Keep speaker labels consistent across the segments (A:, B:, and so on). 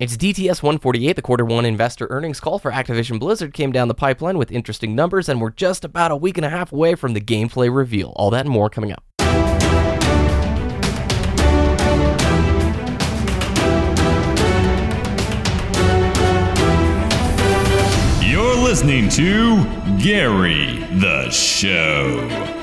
A: It's DTS 148. The quarter one investor earnings call for Activision Blizzard came down the pipeline with interesting numbers, and we're just about a week and a half away from the gameplay reveal. All that and more coming up.
B: You're listening to Gary the Show.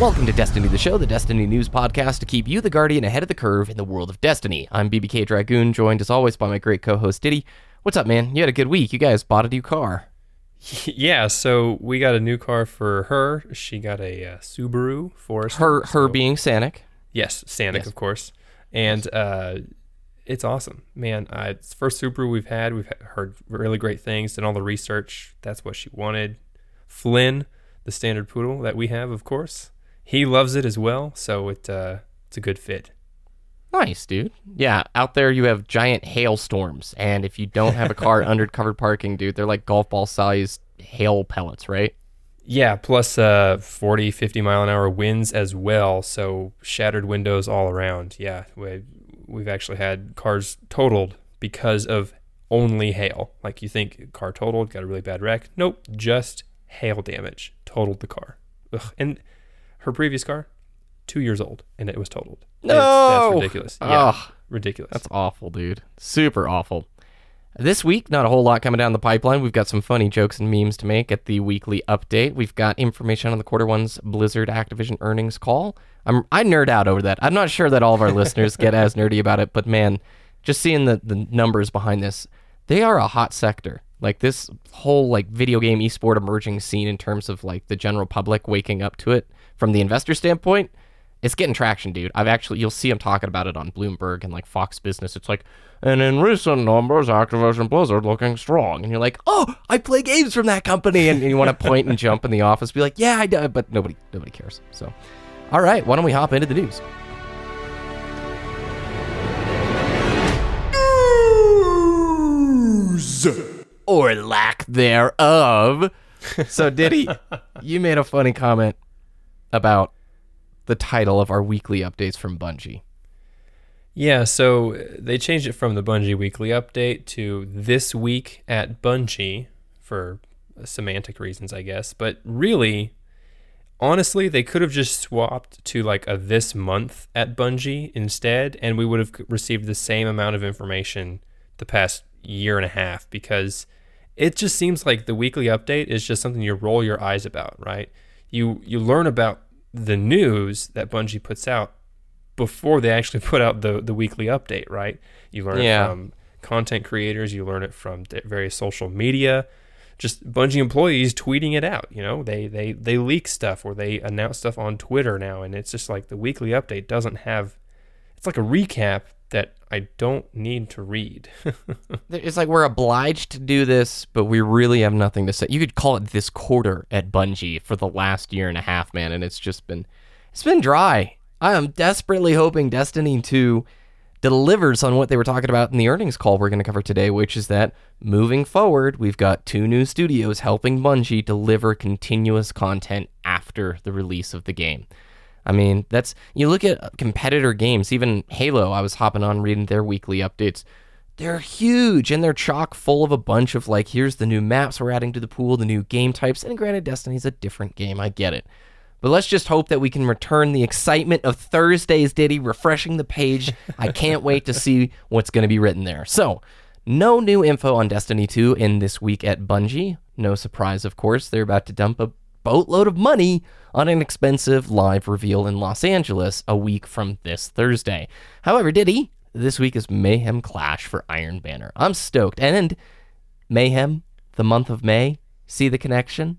A: Welcome to Destiny the Show, the Destiny News podcast to keep you, the Guardian, ahead of the curve in the world of Destiny. I'm BBK Dragoon, joined as always by my great co host Diddy. What's up, man? You had a good week. You guys bought a new car.
C: Yeah, so we got a new car for her. She got a uh, Subaru Forester.
A: Her, her
C: so-
A: being Sanic.
C: yes, Sanic,
A: Yes.
C: of course, and uh, it's awesome, man. Uh, it's the first Subaru we've had. We've heard really great things. Did all the research. That's what she wanted. Flynn, the standard poodle that we have, of course, he loves it as well. So it uh, it's a good fit.
A: Nice, dude. Yeah, out there you have giant hailstorms, and if you don't have a car under covered parking, dude, they're like golf ball sized hail pellets, right?
C: Yeah, plus uh, 40, 50 mile an hour winds as well. So shattered windows all around. Yeah, we, we've actually had cars totaled because of only hail. Like you think car totaled, got a really bad wreck. Nope, just hail damage totaled the car. Ugh. And her previous car, two years old, and it was totaled. It's-
A: No!
C: that's ridiculous. Yeah,
A: Ugh.
C: ridiculous.
A: That's awful, dude. Super awful. This week, not a whole lot coming down the pipeline. We've got some funny jokes and memes to make at the weekly update. We've got information on the quarter one's Blizzard Activision earnings call. I'm I nerd out over that. I'm not sure that all of our listeners get as nerdy about it, but man, just seeing the, the numbers behind this, they are a hot sector. Like this whole like video game esport emerging scene in terms of like the general public waking up to it from the investor standpoint, it's getting traction, dude. I've actually you'll see them talking about it on Bloomberg and like Fox Business. It's like, and in recent numbers, Activision Blizzard looking strong, and you're like, oh, I play games from that company, and, you want to point and jump in the office, be like, yeah, I do, but nobody nobody cares. So, all right, why don't we hop into the news? news? or lack thereof. So, Diddy, you made a funny comment about the title of our weekly updates from Bungie.
C: Yeah, so they changed it from the Bungie Weekly Update to This Week at Bungie for semantic reasons, I guess. But really, honestly, they could have just swapped to like a This Month at Bungie instead, and we would have received the same amount of information the past year and a half because it just seems like the weekly update is just something you roll your eyes about, right? You you learn about the news that Bungie puts out before they actually put out the the weekly update, right? You learn
A: Yeah.
C: it from content creators, you learn it from various social media, just Bungie employees tweeting it out. You know, they they they leak stuff or they announce stuff on Twitter now, and it's just like the weekly update doesn't have. It's like a recap that I don't need to read.
A: It's like we're obliged to do this, but we really have nothing to say. You could call it this quarter at Bungie for the last year and a half, man, and it's just been it's been dry. I am desperately hoping Destiny 2 delivers on what they were talking about in the earnings call we're going to cover today, which is that moving forward, we've got two new studios helping Bungie deliver continuous content after the release of the game. I mean, that's you look at competitor games, even Halo, I was hopping on reading their weekly updates. They're huge and they're chock full of a bunch of like, here's the new maps we're adding to the pool, the new game types. And granted, Destiny's a different game, I get it. But let's just hope that we can return the excitement of Thursday's Diddy, refreshing the page. I can't wait to see what's going to be written there. So, no new info on Destiny 2 in this week at Bungie. No surprise, of course. They're about to dump a boatload of money on an expensive live reveal in Los Angeles a week from this Thursday. However, Diddy, this week is Mayhem Clash for Iron Banner. I'm stoked. And Mayhem, the month of May, see the connection?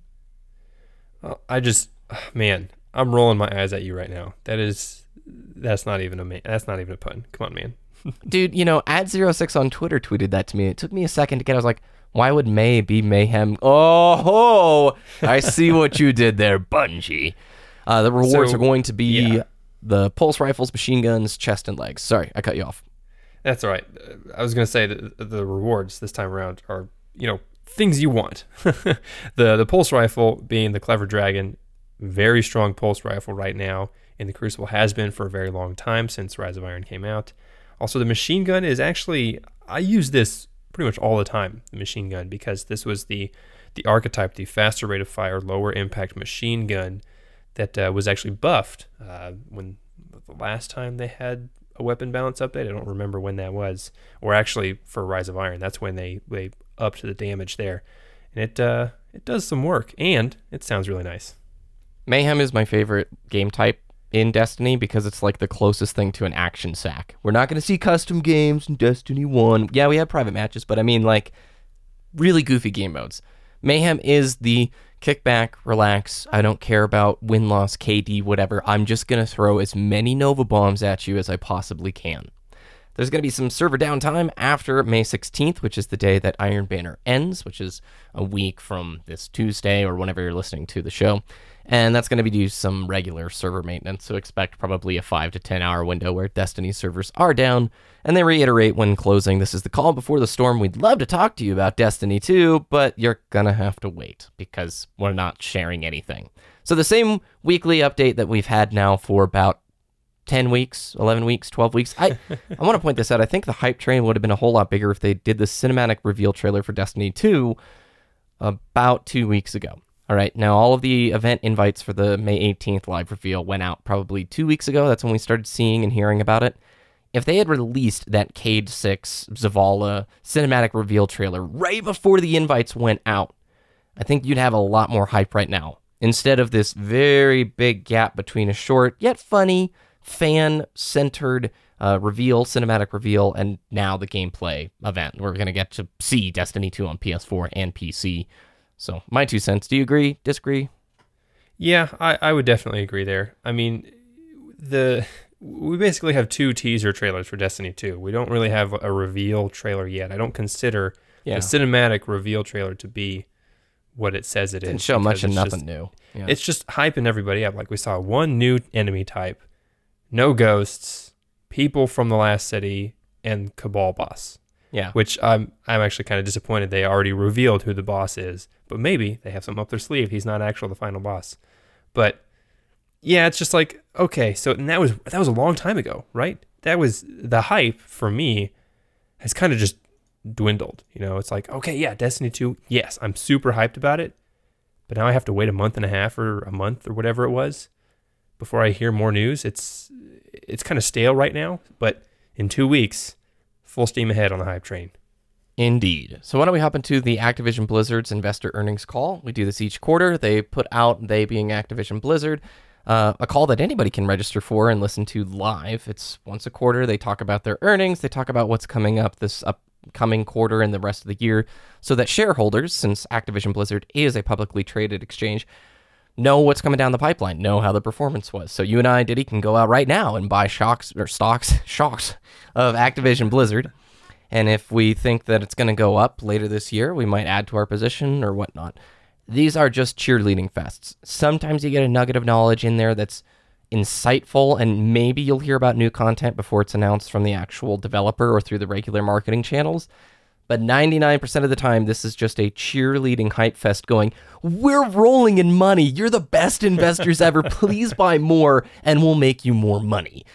C: Uh, I just, man, I'm rolling my eyes at you right now. That is, that's not even a that's not even a pun. Come on, man.
A: Dude, you know, at 06 on Twitter tweeted that to me. It took me a second to get. I was like, why would May be mayhem? Oh, oh I see what you did there, Bungie. Uh, the rewards
C: So,
A: are going to be
C: yeah.
A: the pulse rifles, machine guns, chest, and legs. Sorry, I cut you off.
C: That's all right. Uh, I was gonna say that the rewards this time around are, you know, things you want. the the pulse rifle being the clever dragon very strong pulse rifle right now, and the Crucible has been for a very long time since Rise of Iron came out. Also, the machine gun is actually I use this pretty much all the time, the machine gun, because this was the the archetype, the faster rate of fire, lower impact machine gun that uh, was actually buffed uh, when the last time they had a weapon balance update. I don't remember when that was, or actually for Rise of Iron. That's when they they upped the damage there, and it uh, it does some work, and it sounds really nice.
A: Mayhem is my favorite game type in Destiny because it's like the closest thing to an action sack. We're not going to see custom games in Destiny 1. Yeah, we have private matches, but I mean like really goofy game modes. Mayhem is the kickback, relax. I don't care about win loss, KD, whatever. I'm just going to throw as many Nova bombs at you as I possibly can. There's going to be some server downtime after May 16th, which is the day that Iron Banner ends, which is a week from this Tuesday or whenever you're listening to the show. And that's going to be due to some regular server maintenance. So expect probably a 5 to 10 hour window where Destiny servers are down. And they reiterate when closing this is the call before the storm. We'd love to talk to you about Destiny 2, but you're going to have to wait because we're not sharing anything. So the same weekly update that we've had now for about 10 weeks, 11 weeks, 12 weeks. I, I want to point this out. I think the hype train would have been a whole lot bigger if they did the cinematic reveal trailer for Destiny 2 about two weeks ago. All right, now all of the event invites for the May 18th live reveal went out probably two weeks ago. That's when we started seeing and hearing about it. If they had released that Cayde 6 Zavala cinematic reveal trailer right before the invites went out, I think you'd have a lot more hype right now. Instead of this very big gap between a short yet funny fan centered uh, reveal, cinematic reveal, and now the gameplay event. We're going to get to see Destiny 2 on PS4 and PC. So, my two cents. Do you agree? Disagree?
C: Yeah, I, I would definitely agree there. I mean, the we basically have two teaser trailers for Destiny 2. We don't really have a reveal trailer yet. I don't consider
A: Yeah.
C: the cinematic reveal trailer to be what it says it
A: Didn't
C: is,
A: show much and nothing
C: just-
A: new. Yeah.
C: It's just hyping everybody up. Like we saw one new enemy type, no ghosts, people from the last city, and Cabal boss.
A: yeah.
C: Which I'm I'm actually kind of disappointed they already revealed who the boss is. But maybe they have something up their sleeve. He's not actual the final boss. But yeah, it's just like okay, so and that was that was a long time ago, right? That was the hype for me has kind of just dwindled. You know, it's like okay, yeah, Destiny 2, yes, I'm super hyped about it. But now I have to wait a month and a half or a month or whatever it was before I hear more news. It's it's kind of stale right now, but in 2 weeks, full steam ahead on the hype train.
A: Indeed. So why don't we hop into the Activision Blizzard's investor earnings call? We do this each quarter. They put out, they being Activision Blizzard, uh, a call that anybody can register for and listen to live. It's once a quarter. They talk about their earnings. They talk about what's coming up this upcoming quarter and the rest of the year, so that shareholders, since Activision Blizzard is a publicly traded exchange, know what's coming down the pipeline, know how the performance was. So you and I, Diddy, can go out right now and buy shocks or stocks, shocks of Activision Blizzard. And if we think that it's going to go up later this year, we might add to our position or whatnot. These are just cheerleading fests. Sometimes you get a nugget of knowledge in there that's insightful, and maybe you'll hear about new content before it's announced from the actual developer or through the regular marketing channels. But 99% of the time, this is just a cheerleading hype fest going, We're rolling in money. You're the best investors ever. Please buy more, and we'll make you more money.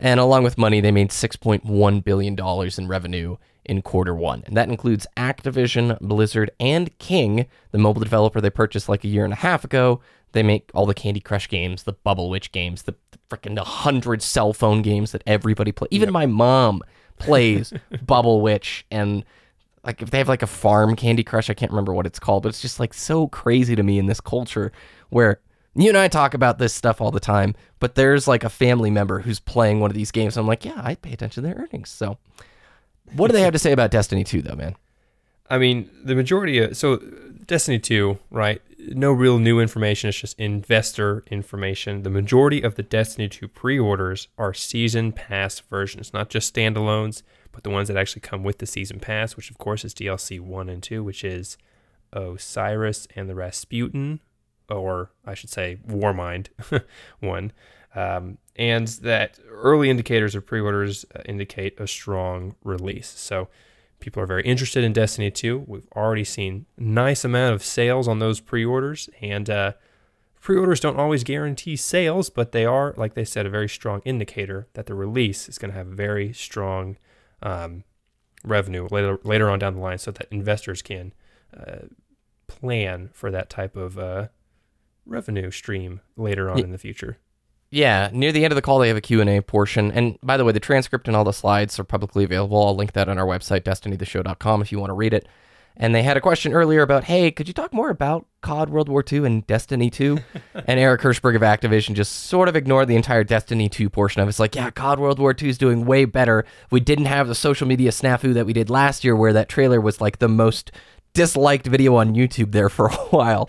A: And along with money, they made $6.1 billion in revenue in quarter one. And that includes Activision, Blizzard, and King, the mobile developer they purchased like a year and a half ago. They make all the Candy Crush games, the Bubble Witch games, the, the freaking 100 cell phone games that everybody plays. Even my mom plays Bubble Witch and like if they have like a farm Candy Crush, I can't remember what it's called, but it's just like so crazy to me in this culture where you and I talk about this stuff all the time, but there's like a family member who's playing one of these games. I'm like, yeah, I pay attention to their earnings. So, what do they have to say about Destiny 2, though, man?
C: I mean, the majority of so Destiny 2, right? No real new information. It's just investor information. The majority of the Destiny 2 pre-orders are season pass versions, not just standalones, but the ones that actually come with the season pass, which of course is DLC 1 and 2, which is Osiris and the Rasputin, or I should say Warmind 1. Um, and that early indicators of pre-orders uh, indicate a strong release. So people are very interested in Destiny 2. We've already seen nice amount of sales on those pre-orders, and uh, Pre-orders don't always guarantee sales, but they are, like they said, a very strong indicator that the release is going to have very strong um, revenue later later on down the line, so that investors can uh, plan for that type of uh, revenue stream later on
A: Yeah.
C: in the future.
A: Yeah, near the end of the call, they have a Q&A portion. And by the way, the transcript and all the slides are publicly available. I'll link that on our website, destinytheshow.com, if you want to read it. And they had a question earlier about, hey, could you talk more about COD World War II and Destiny 2? and Eric Hirshberg of Activision just sort of ignored the entire Destiny 2 portion of it. It's like, yeah, COD World War II is doing way better. We didn't have the social media snafu that we did last year, where that trailer was like the most disliked video on YouTube there for a while.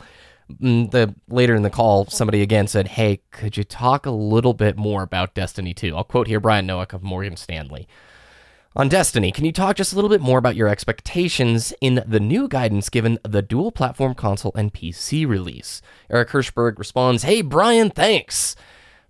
A: Mm, the later in the call, somebody again said, "Hey, could you talk a little bit more about Destiny 2?" I'll quote here Brian Nowak of Morgan Stanley. On Destiny, can you talk just a little bit more about your expectations in the new guidance given the dual platform console and PC release? Eric Hirshberg responds, Hey, Brian, thanks.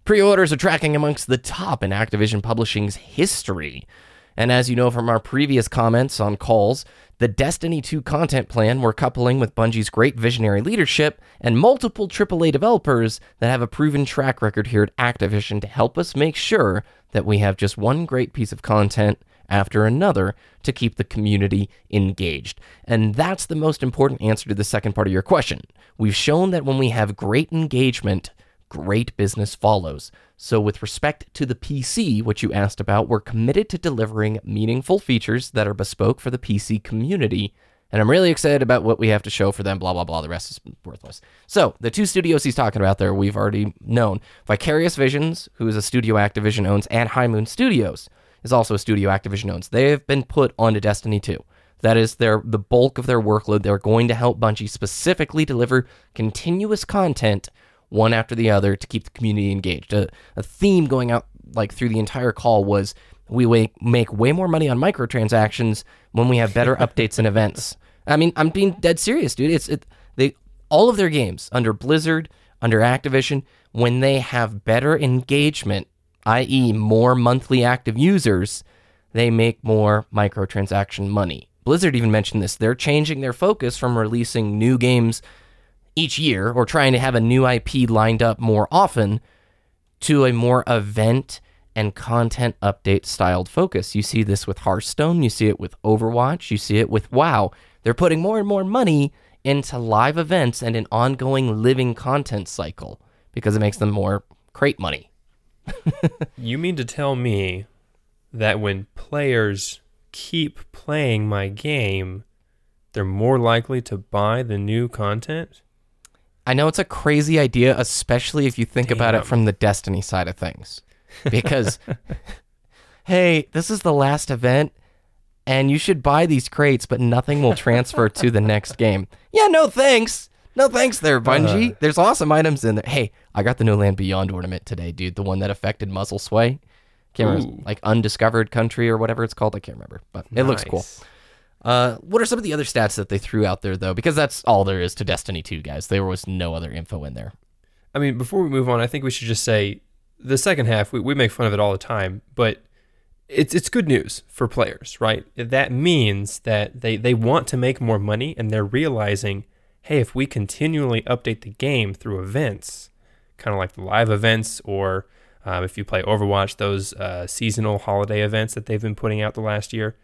A: Pre orders are tracking amongst the top in Activision Publishing's history. And as you know from our previous comments on calls, the Destiny 2 content plan we're coupling with Bungie's great visionary leadership and multiple AAA developers that have a proven track record here at Activision to help us make sure that we have just one great piece of content after another to keep the community engaged. And that's the most important answer to the second part of your question. We've shown that when we have great engagement, great business follows. So, with respect to the PC, which you asked about, we're committed to delivering meaningful features that are bespoke for the PC community. And I'm really excited about what we have to show for them, blah, blah, blah. The rest is worthless. So, the two studios he's talking about there, we've already known. Vicarious Visions, who is a studio Activision owns, and High Moon Studios is also a studio Activision owns. They have been put onto Destiny 2. That is their the bulk of their workload. They're going to help Bungie specifically deliver continuous content one after the other to keep the community engaged. A, a theme going out like through the entire call was we make way more money on microtransactions when we have better updates and events. I mean, I'm being dead serious, dude. It's it they all of their games under Blizzard, under Activision, when they have better engagement, i.e., more monthly active users, they make more microtransaction money. Blizzard even mentioned this. They're changing their focus from releasing new games each year or trying to have a new IP lined up more often to a more event and content update styled focus. You see this with Hearthstone, you see it with Overwatch, you see it with WoW. They're putting more and more money into live events and an ongoing living content cycle because it makes them more crate money.
C: You mean to tell me that when players keep playing my game, they're more likely to buy the new content?
A: I know it's a crazy idea, especially if you think about it from the Destiny side of things. Because, hey, this is the last event, and you should buy these crates, but nothing will transfer to the next game. Yeah, no thanks. No thanks there, Bungie. Uh. There's awesome items in there. Hey, I got the No Land Beyond ornament today, dude. The one that affected muzzle sway. Can't remember, like undiscovered country or whatever it's called. I can't remember, but it looks cool. Uh, what are some of the other stats that they threw out there, though? Because that's all there is to Destiny 2, guys. There was no other info in there.
C: I mean, before we move on, I think we should just say the second half, we, we make fun of it all the time, but it's it's good news for players, right? That means that they, they want to make more money and they're realizing, hey, if we continually update the game through events, kind of like the live events, or um, if you play Overwatch, those uh, seasonal holiday events that they've been putting out the last year,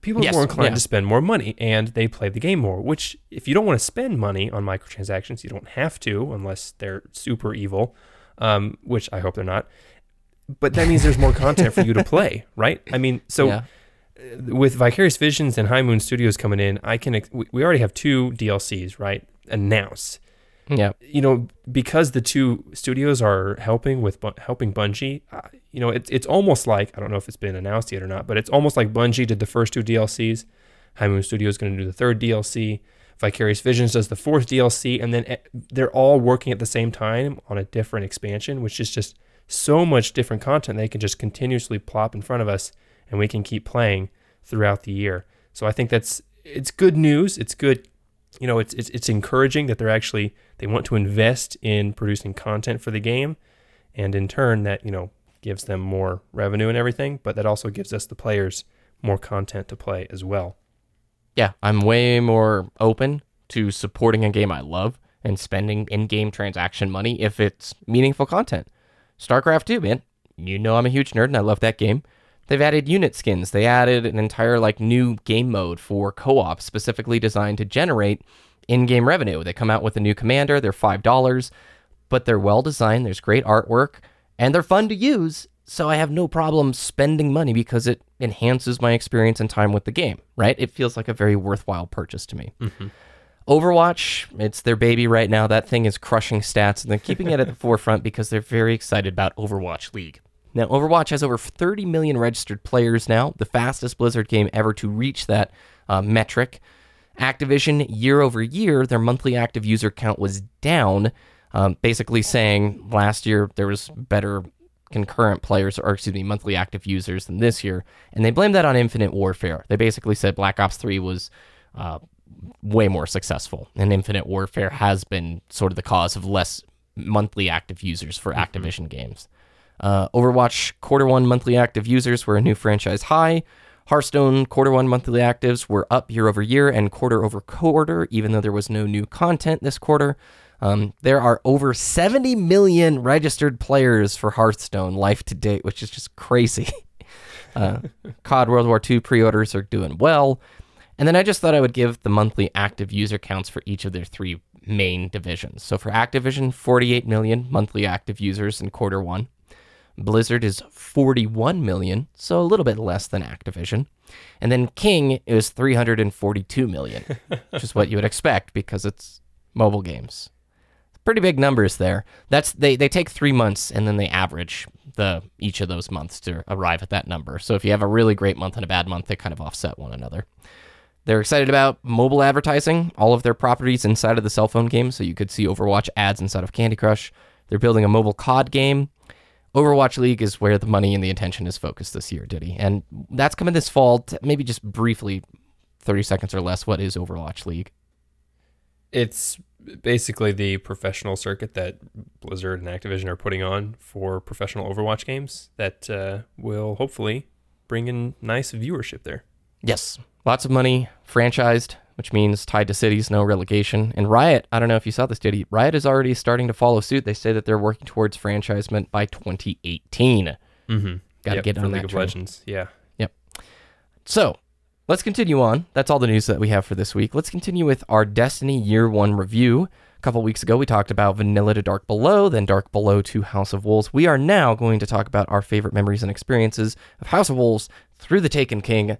C: people are more inclined
A: yeah.
C: to spend more money and they play the game more. Which, if you don't want to spend money on microtransactions, you don't have to unless they're super evil, um, which I hope they're not. But that means there's more content for you to play, right? I mean, so
A: yeah.
C: with Vicarious Visions and High Moon Studios coming in, I can we we already have two DLCs, right? Announced.
A: Yeah.
C: You know, because the two studios are helping with helping Bungie, uh, you know, it's it's almost like I don't know if it's been announced yet or not, but it's almost like Bungie did the first two DLCs. High Moon Studios is going to do the third DLC. Vicarious Visions does the fourth DLC, and then eh, they're all working at the same time on a different expansion, which is just so much different content they can just continuously plop in front of us, and we can keep playing throughout the year. So I think that's it's good news. It's good, you know, it's it's, it's encouraging that they're actually they want to invest in producing content for the game, and in turn that you know gives them more revenue and everything, but that also gives us the players more content to play as well.
A: Yeah. I'm way more open to supporting a game I love and spending in-game transaction money if it's meaningful content. StarCraft 2, man. You know I'm a huge nerd and I love that game. They've added unit skins. They added an entire like new game mode for co-op specifically designed to generate in-game revenue. They come out with a new commander, they're $5, but they're well designed, there's great artwork, and they're fun to use. So I have no problem spending money because it enhances my experience and time with the game, right? It feels like a very worthwhile purchase to me. Mm-hmm. Overwatch, it's their baby right now. That thing is crushing stats, and they're keeping it at the forefront because they're very excited about Overwatch League. Now, Overwatch has over 30 million registered players now, the fastest Blizzard game ever to reach that uh, metric. Activision, year over year, their monthly active user count was down, um, basically saying last year there was better concurrent players, or excuse me, monthly active users than this year, and they blamed that on Infinite Warfare. They basically said Black Ops 3 was uh, way more successful, and Infinite Warfare has been sort of the cause of less monthly active users for Activision games. Uh, Overwatch quarter one monthly active users were a new franchise high. Hearthstone quarter one monthly actives were up year over year and quarter over quarter, even though there was no new content this quarter. Um, there are over 70 million registered players for Hearthstone life to date, which is just crazy. uh, COD World War II pre orders are doing well. And then I just thought I would give the monthly active user counts for each of their three main divisions. So for Activision, 48 million monthly active users in quarter one. Blizzard is 41 million, so a little bit less than Activision. And then King is 342 million, which is what you would expect because it's mobile games. Pretty big numbers there. That's they, they take three months and then they average the each of those months to arrive at that number. So if you have a really great month and a bad month, they kind of offset one another. They're excited about mobile advertising, all of their properties inside of the cell phone game, so you could see Overwatch ads inside of Candy Crush. They're building a mobile COD game. Overwatch League is where the money and the attention is focused this year, Diddy. And that's coming this fall. Maybe just briefly, 30 seconds or less, what is Overwatch League?
C: It's basically the professional circuit that Blizzard and Activision are putting on for professional Overwatch games that uh, will hopefully bring in nice viewership there.
A: Yes, lots of money, franchised, which means tied to cities, no relegation. And Riot, I don't know if you saw this, Diddy. Riot is already starting to follow suit. They say that they're working towards franchisement by 2018.
C: Mm-hmm.
A: Got to
C: Yep,
A: get on
C: League
A: that.
C: Legends. Yeah. Yep.
A: So let's continue on. That's all the news that we have for this week. Let's continue with our Destiny Year One review. A couple weeks ago, we talked about Vanilla to Dark Below, then Dark Below to House of Wolves. We are now going to talk about our favorite memories and experiences of House of Wolves through the Taken King.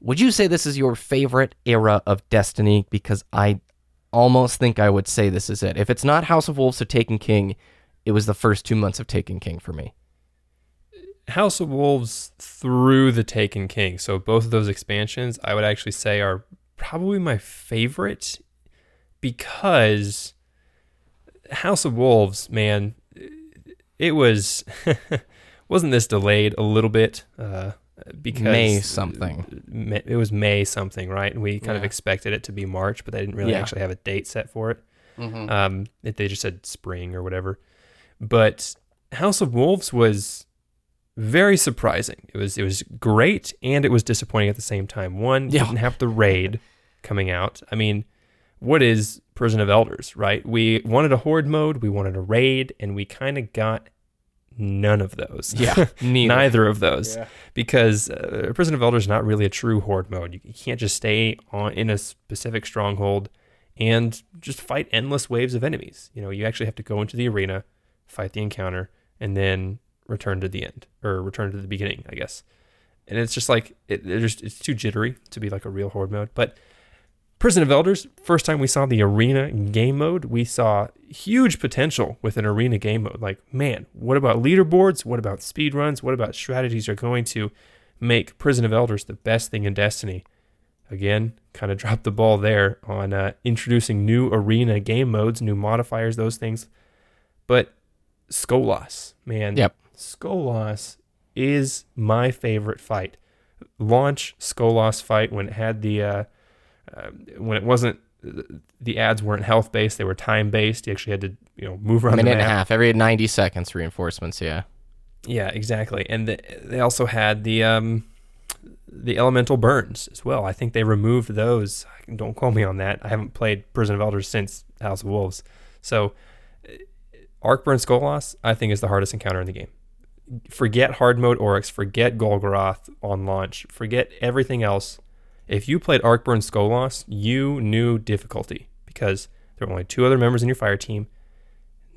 A: Would you say this is your favorite era of Destiny? Because I almost think I would say this is it. If it's not House of Wolves to Taken King, it was the first two months of Taken King for me.
C: House of Wolves through the Taken King. So both of those expansions, I would actually say, are probably my favorite because House of Wolves, man, it was wasn't this delayed a little bit? Uh, because
A: May something.
C: It was May something, right? And we kind of expected it to be March, but they didn't really
A: Yeah.
C: actually have a date set for it.
A: Mm-hmm.
C: Um, it, they just said spring or whatever. But House of Wolves was very surprising. It was it was great and it was disappointing at the same time. One
A: Yeah.
C: didn't have the raid coming out. I mean, what is Prison of Elders, right? We wanted a horde mode, we wanted a raid, and we kind of got none of those.
A: Yeah, neither.
C: neither of those because uh, Prison of Elders is not really a true horde mode. You, you can't just stay on in a specific stronghold and just fight endless waves of enemies. You know, you actually have to go into the arena, fight the encounter, and then return to the end or return to the beginning, I guess. And it's just like it, it just, it's too jittery to be like a real horde mode. But Prison of Elders, first time we saw the arena game mode, we saw huge potential with an arena game mode. Like, man, what about leaderboards? What about speed runs? What about strategies are going to make Prison of Elders the best thing in Destiny? Again, kind of dropped the ball there on uh, introducing new arena game modes, new modifiers, those things. But Skolas, man,
A: Yep.
C: Skolas is my favorite fight. Launch Skolas fight when it had the uh, uh, when it wasn't the ads weren't health based; they were time based. You actually had to you know move around
A: A
C: minute
A: and a half every 90 seconds reinforcements yeah
C: Yeah, exactly. And the, they also had the um the elemental burns as well. I think they removed those. Don't quote me on that. I haven't played Prison of Elders since House of Wolves. So, uh, Arcburn Skolas, I think, is the hardest encounter in the game. Forget hard mode Oryx, forget Golgoroth on launch, forget everything else. If you played Arcburn Skolas, you knew difficulty because there were only two other members in your fire team,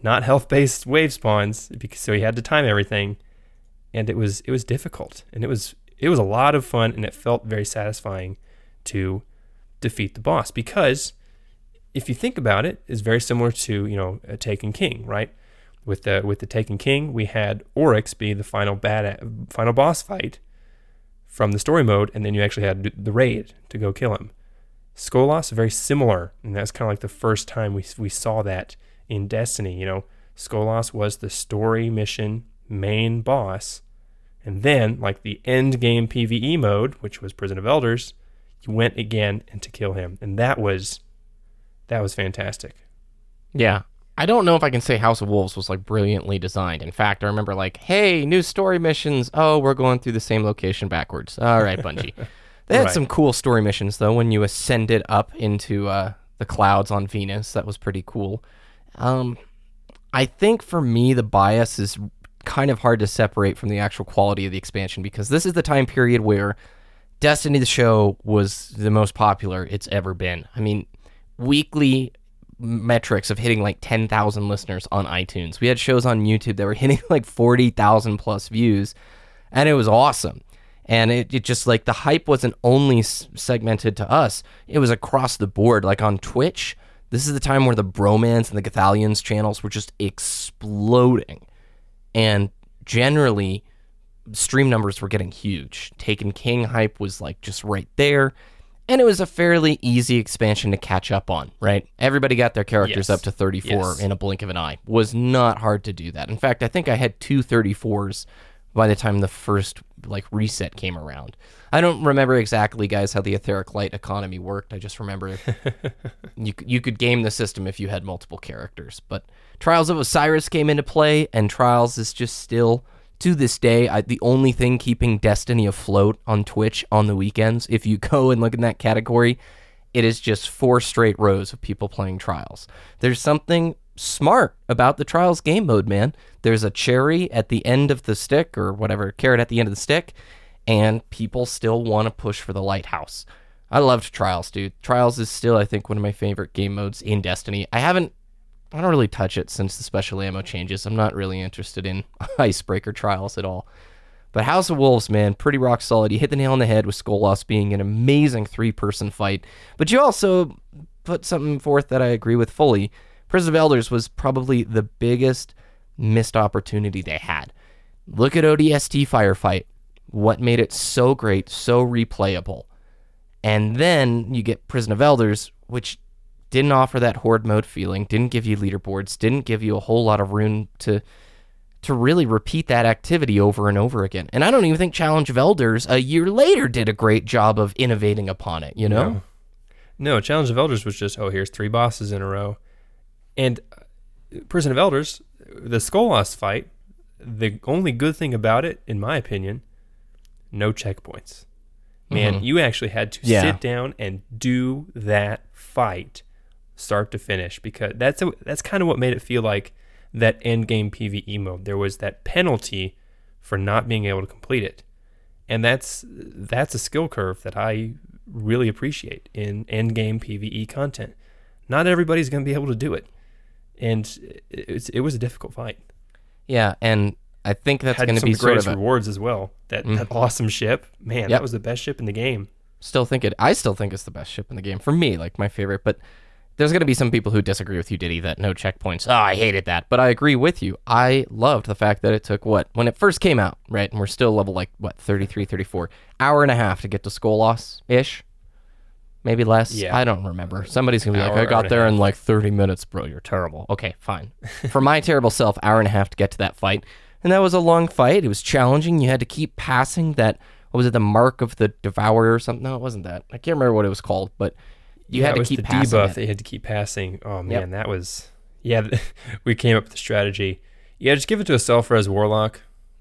C: not health based wave spawns, because so you had to time everything, and it was it was difficult, and it was it was a lot of fun, and it felt very satisfying to defeat the boss because if you think about it, it's very similar to you know a Taken King, right? With the with the Taken King, we had Oryx be the final bad final boss fight from the story mode, and then you actually had the raid to go kill him. Skolas very similar, and that's kind of like the first time we we saw that in Destiny. You know, Skolas was the story mission main boss, and then like the end game PVE mode, which was Prison of Elders, you went again and to kill him, and that was that was fantastic.
A: Yeah. I don't know if I can say House of Wolves was like brilliantly designed. In fact, I remember like, hey, new story missions. Oh, we're going through the same location backwards. All right, Bungie. They had
C: Right.
A: some cool story missions though when you ascended up into uh, the clouds on Venus. That was pretty cool. Um, I think for me the bias is kind of hard to separate from the actual quality of the expansion because this is the time period where Destiny the show was the most popular it's ever been. I mean, weekly metrics of hitting like 10,000 listeners on iTunes. We had shows on YouTube that were hitting like 40,000 plus views, and it was awesome. And it, it just like the hype wasn't only segmented to us, it was across the board. Like on Twitch, this is the time where the Bromance and the Gothalion's channels were just exploding. And generally, stream numbers were getting huge. Taken King hype was like just right there. And it was a fairly easy expansion to catch up on, right? Everybody got their characters
C: Yes.
A: up to 34
C: Yes.
A: in a blink of an eye. Was not hard to do that. In fact, I think I had two 34s by the time the first like reset came around. I don't remember exactly, guys, how the etheric light economy worked. I just remember you you could game the system if you had multiple characters. But Trials of Osiris came into play, and Trials is just still to this day I, the only thing keeping Destiny afloat on Twitch on the weekends. If you go and look in that category, it is just four straight rows of people playing Trials. There's something smart about the Trials game mode, man. There's a cherry at the end of the stick, or whatever, carrot at the end of the stick, and people still want to push for the lighthouse. I loved Trials, dude. Trials is still, I think, one of my favorite game modes in Destiny. I haven't, I don't really touch it since the special ammo changes. I'm not really interested in Icebreaker Trials at all. But House of Wolves, man, pretty rock solid. You hit the nail on the head with Skolas being an amazing three person fight. But you also put something forth that I agree with fully. Prison of Elders was probably the biggest missed opportunity they had. Look at ODST Firefight. What made it so great, so replayable? And then you get Prison of Elders, which didn't offer that horde mode feeling, didn't give you leaderboards, didn't give you a whole lot of room to to really repeat that activity over and over again. And I don't even think Challenge of Elders a year later did a great job of innovating upon it, you know?
C: No. No, Challenge of Elders was just, oh, here's three bosses in a row. And uh, Prison of Elders, the Skolas fight, the only good thing about it, in my opinion, no checkpoints. Man, you actually had to
A: Yeah.
C: sit down and do that fight start to finish because that's a, that's kind of what made it feel like that end game PvE mode. There was that penalty for not being able to complete it. And that's that's a skill curve that I really appreciate in end game PvE content. Not everybody's going to be able to do it. And it, it was a difficult fight.
A: Yeah, and I think that's going to be sort
C: greatest
A: of a,
C: rewards as well. That, mm. that awesome ship, man,
A: Yep.
C: that was the best ship in the game.
A: still think it I still think it's the best ship in the game for me, like my favorite, but there's going to be some people who disagree with you, Diddy, that no checkpoints. Oh, I hated that. But I agree with you. I loved the fact that it took what? When it first came out, right? And we're still level like, what, 33, 34. Hour and a half to get to Skolas ish. Maybe less.
C: Yeah.
A: I don't remember. Somebody's going to be
C: Hour,
A: like, I got there in like 30 minutes, bro. You're terrible. Okay, fine. For my terrible self, hour and a half to get to that fight. And that was a long fight. It was challenging. You had to keep passing that. What was it? The mark of the devourer or something? No, it wasn't that. I can't remember what it was called, but you
C: yeah,
A: had
C: it
A: to
C: was
A: keep
C: the
A: passing
C: debuff
A: it.
C: that you had to keep passing. Oh man,
A: Yep.
C: that was yeah. we came up with the strategy. Yeah, just give it to a self res warlock,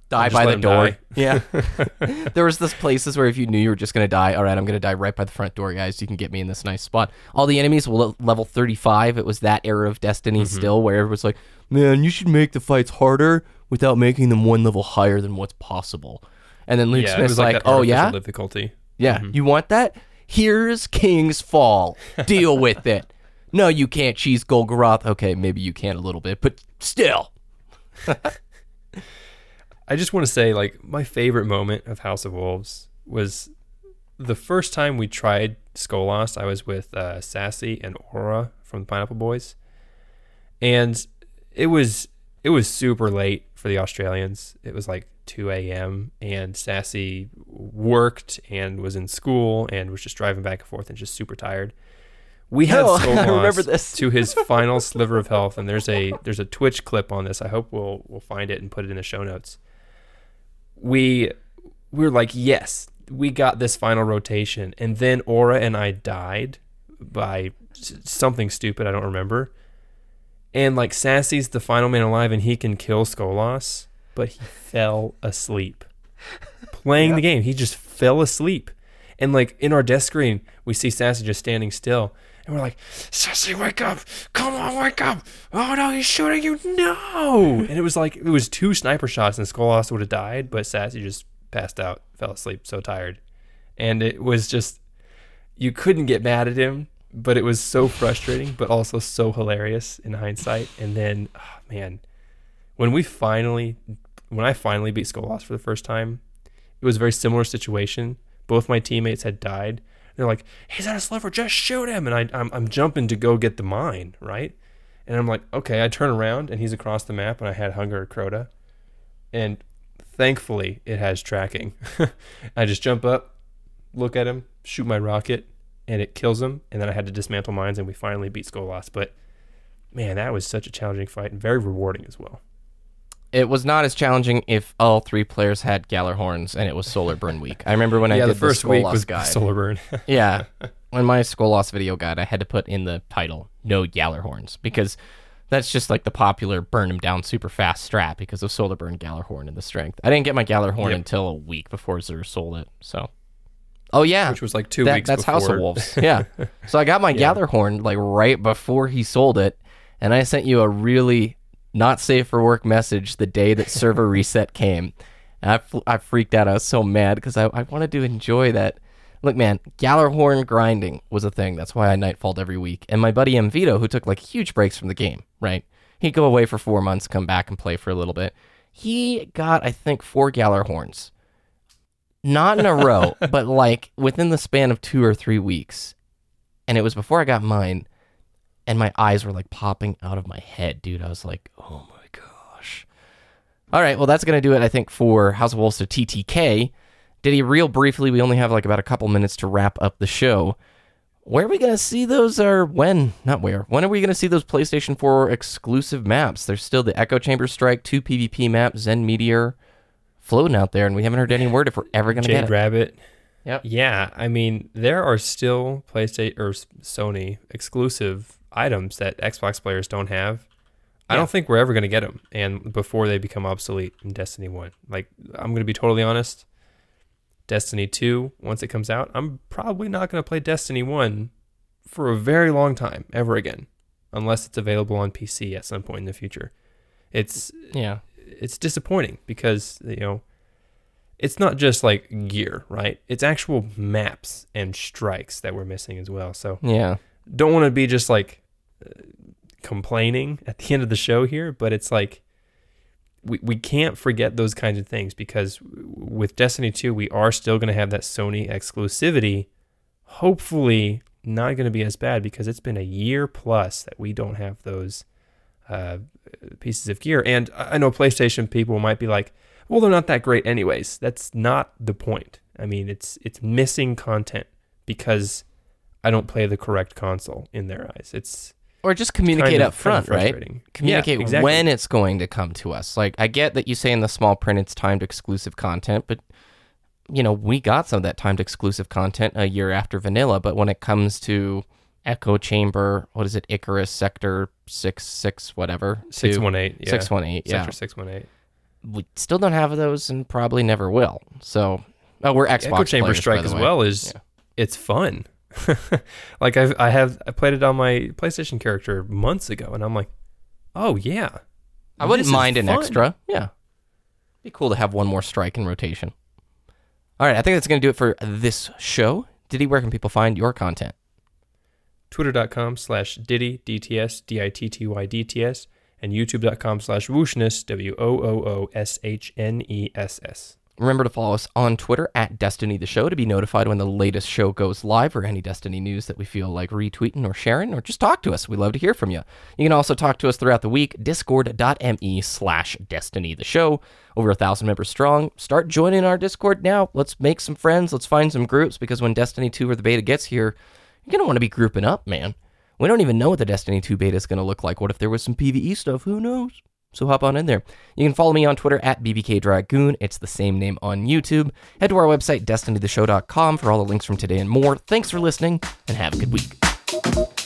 A: die by the door.
C: die.
A: Yeah. there was this places where if you knew you were just gonna die, all right, I'm gonna die right by the front door, guys. You can get me in this nice spot. All the enemies will level 35. It was that era of Destiny
C: Mm-hmm.
A: still, where it was like, man, you should make the fights harder without making them one level higher than what's possible. And then Luke
C: Yeah, it
A: Smith's
C: was like,
A: like, oh yeah,
C: difficulty.
A: yeah, you want that? Here's King's Fall. Deal with it. No, you can't cheese Golgoroth. Okay, maybe you can a little bit, but still.
C: I just want to say, like, my favorite moment of House of Wolves was the first time we tried Skolas. I was with uh, Sassy and Aura from the Pineapple Boys, and it was it was super late for the Australians. It was like 2 a.m. and Sassy worked and was in school and was just driving back and forth and just super tired. We had
A: No, this.
C: to his final sliver of health, and there's a there's a Twitch clip on this. I hope we'll we'll find it and put it in the show notes. We we were like, yes, we got this final rotation, and then Aura and I died by something stupid I don't remember. And like Sassy's the final man alive, and he can kill Skolas, but he fell asleep playing the game. He just fell asleep. And like in our desk screen, we see Sassy just standing still. And we're like, Sassy, wake up. Come on, wake up. Oh no, he's shooting you. No. And it was like, it was two sniper shots and Skolas would have died, but Sassy just passed out, fell asleep, so tired. And it was just, you couldn't get mad at him, but it was so frustrating, but also so hilarious in hindsight. And then, oh, man, when we finally, when I finally beat Skolas for the first time, it was a very similar situation. Both my teammates had died. They're like, "He's at a sliver, just shoot him!" And I, I'm, I'm jumping to go get the mine, right? And I'm like, "Okay." I turn around and he's across the map, and I had Hunger at Crota, and thankfully it has tracking. I just jump up, look at him, shoot my rocket, and it kills him. And then I had to dismantle mines, and we finally beat Skolas. But man, that was such a challenging fight and very rewarding as well.
A: It was not as challenging if all three players had Gjallarhorns and it was Solar Burn week. I remember when I did
C: the first
A: the
C: week was
A: guide.
C: solar burn.
A: yeah, on my Skolas video guide, I had to put in the title "No Gjallarhorns" because that's just like the popular burn them down super fast strat because of Solar Burn, Gjallarhorn, and the strength. I didn't get my Gjallarhorn
C: Yep.
A: until a week before Xur sold it. So, oh yeah,
C: which was like two
A: That-
C: weeks
A: that's
C: before.
A: House of Wolves. Yeah. so I got my Gjallarhorn like right before he sold it, and I sent you a really not safe for work message the day that server reset came. And I, I freaked out. I was so mad because I, I wanted to enjoy that. Look, man, Gjallarhorn grinding was a thing. That's why I nightfalled every week. And my buddy M Vito, who took like huge breaks from the game, right? He'd go away for four months, come back and play for a little bit. He got, I think, four Gjallarhorns not in a row, but like within the span of two or three weeks. And it was before I got mine, and my eyes were like popping out of my head, dude. I was like, oh my gosh. All right, well, that's going to do it, I think, for House of Wolves to TTK. Diddy real briefly? We only have like about a couple minutes to wrap up the show. Where are we going to see those, or when? Not where. When are we going to see those PlayStation 4 exclusive maps? There's still the Echo Chamber Strike, two PvP maps, Zen Meteor floating out there, and we haven't heard any word if we're ever going to get it.
C: Rabbit.
A: Yep.
C: Yeah, I mean there are still PlayStation or Sony exclusive items that Xbox players don't have. I
A: Yeah.
C: don't think we're ever going to get them, and before they become obsolete in Destiny One. Like I'm going to be totally honest. Destiny Two, once it comes out, I'm probably not going to play Destiny One for a very long time ever again, unless it's available on PC at some point in the future. It's
A: Yeah.
C: it's disappointing because you know it's not just like gear, right? It's actual maps and strikes that we're missing as well. So
A: Yeah.
C: Don't want to be just like complaining at the end of the show here, but it's like we, we can't forget those kinds of things because with Destiny 2, we are still going to have that Sony exclusivity. Hopefully, not going to be as bad because it's been a year plus that we don't have those uh, pieces of gear. And I know PlayStation people might be like, well, they're not that great anyways. That's not the point. I mean, it's it's missing content because I don't play the correct console in their eyes. It's
A: Or just communicate
C: kind of-
A: up front,
C: kind of
A: right? Communicate
C: Yeah, exactly.
A: when it's going to come to us. Like I get that you say in the small print it's timed exclusive content, but you know, we got some of that timed exclusive content a year after vanilla, but when it comes to Echo Chamber, what is it, Icarus Sector six six whatever?
C: six one eight. Yeah.
A: Six one eight, yeah.
C: Sector six one eight.
A: we still don't have those and probably never will. So, oh, we're Xbox
C: Echo Chamber
A: players,
C: Strike as well is
A: Yeah.
C: it's fun. like I've, I have I played it on my PlayStation character months ago, and I'm like, oh yeah,
A: I wouldn't mind an
C: fun.
A: extra. Yeah. Be cool to have one more strike in rotation. All right, I think that's going to do it for this show. Diddy, where can people find your content?
C: Twitter.com slash Diddy DTS D I T T Y DTS and YouTube.com slash Wooshness W O O O S H N E S S.
A: Remember to follow us on Twitter at Destiny the Show to be notified when the latest show goes live or any Destiny news that we feel like retweeting or sharing, or just talk to us. We love to hear from you. You can also talk to us throughout the week. Discord.me slash Destiny the Show. Over a thousand members strong. Start joining our Discord now. Let's make some friends. Let's find some groups because when Destiny 2 or the beta gets here, you're going to want to be grouping up, man. We don't even know what the Destiny 2 beta is going to look like. What if there was some PvE stuff? Who knows? So hop on in there. You can follow me on Twitter at bbkdragoon. It's the same name on YouTube. Head to our website, destinytheshow.com, for all the links from today and more. Thanks for listening, and have a good week.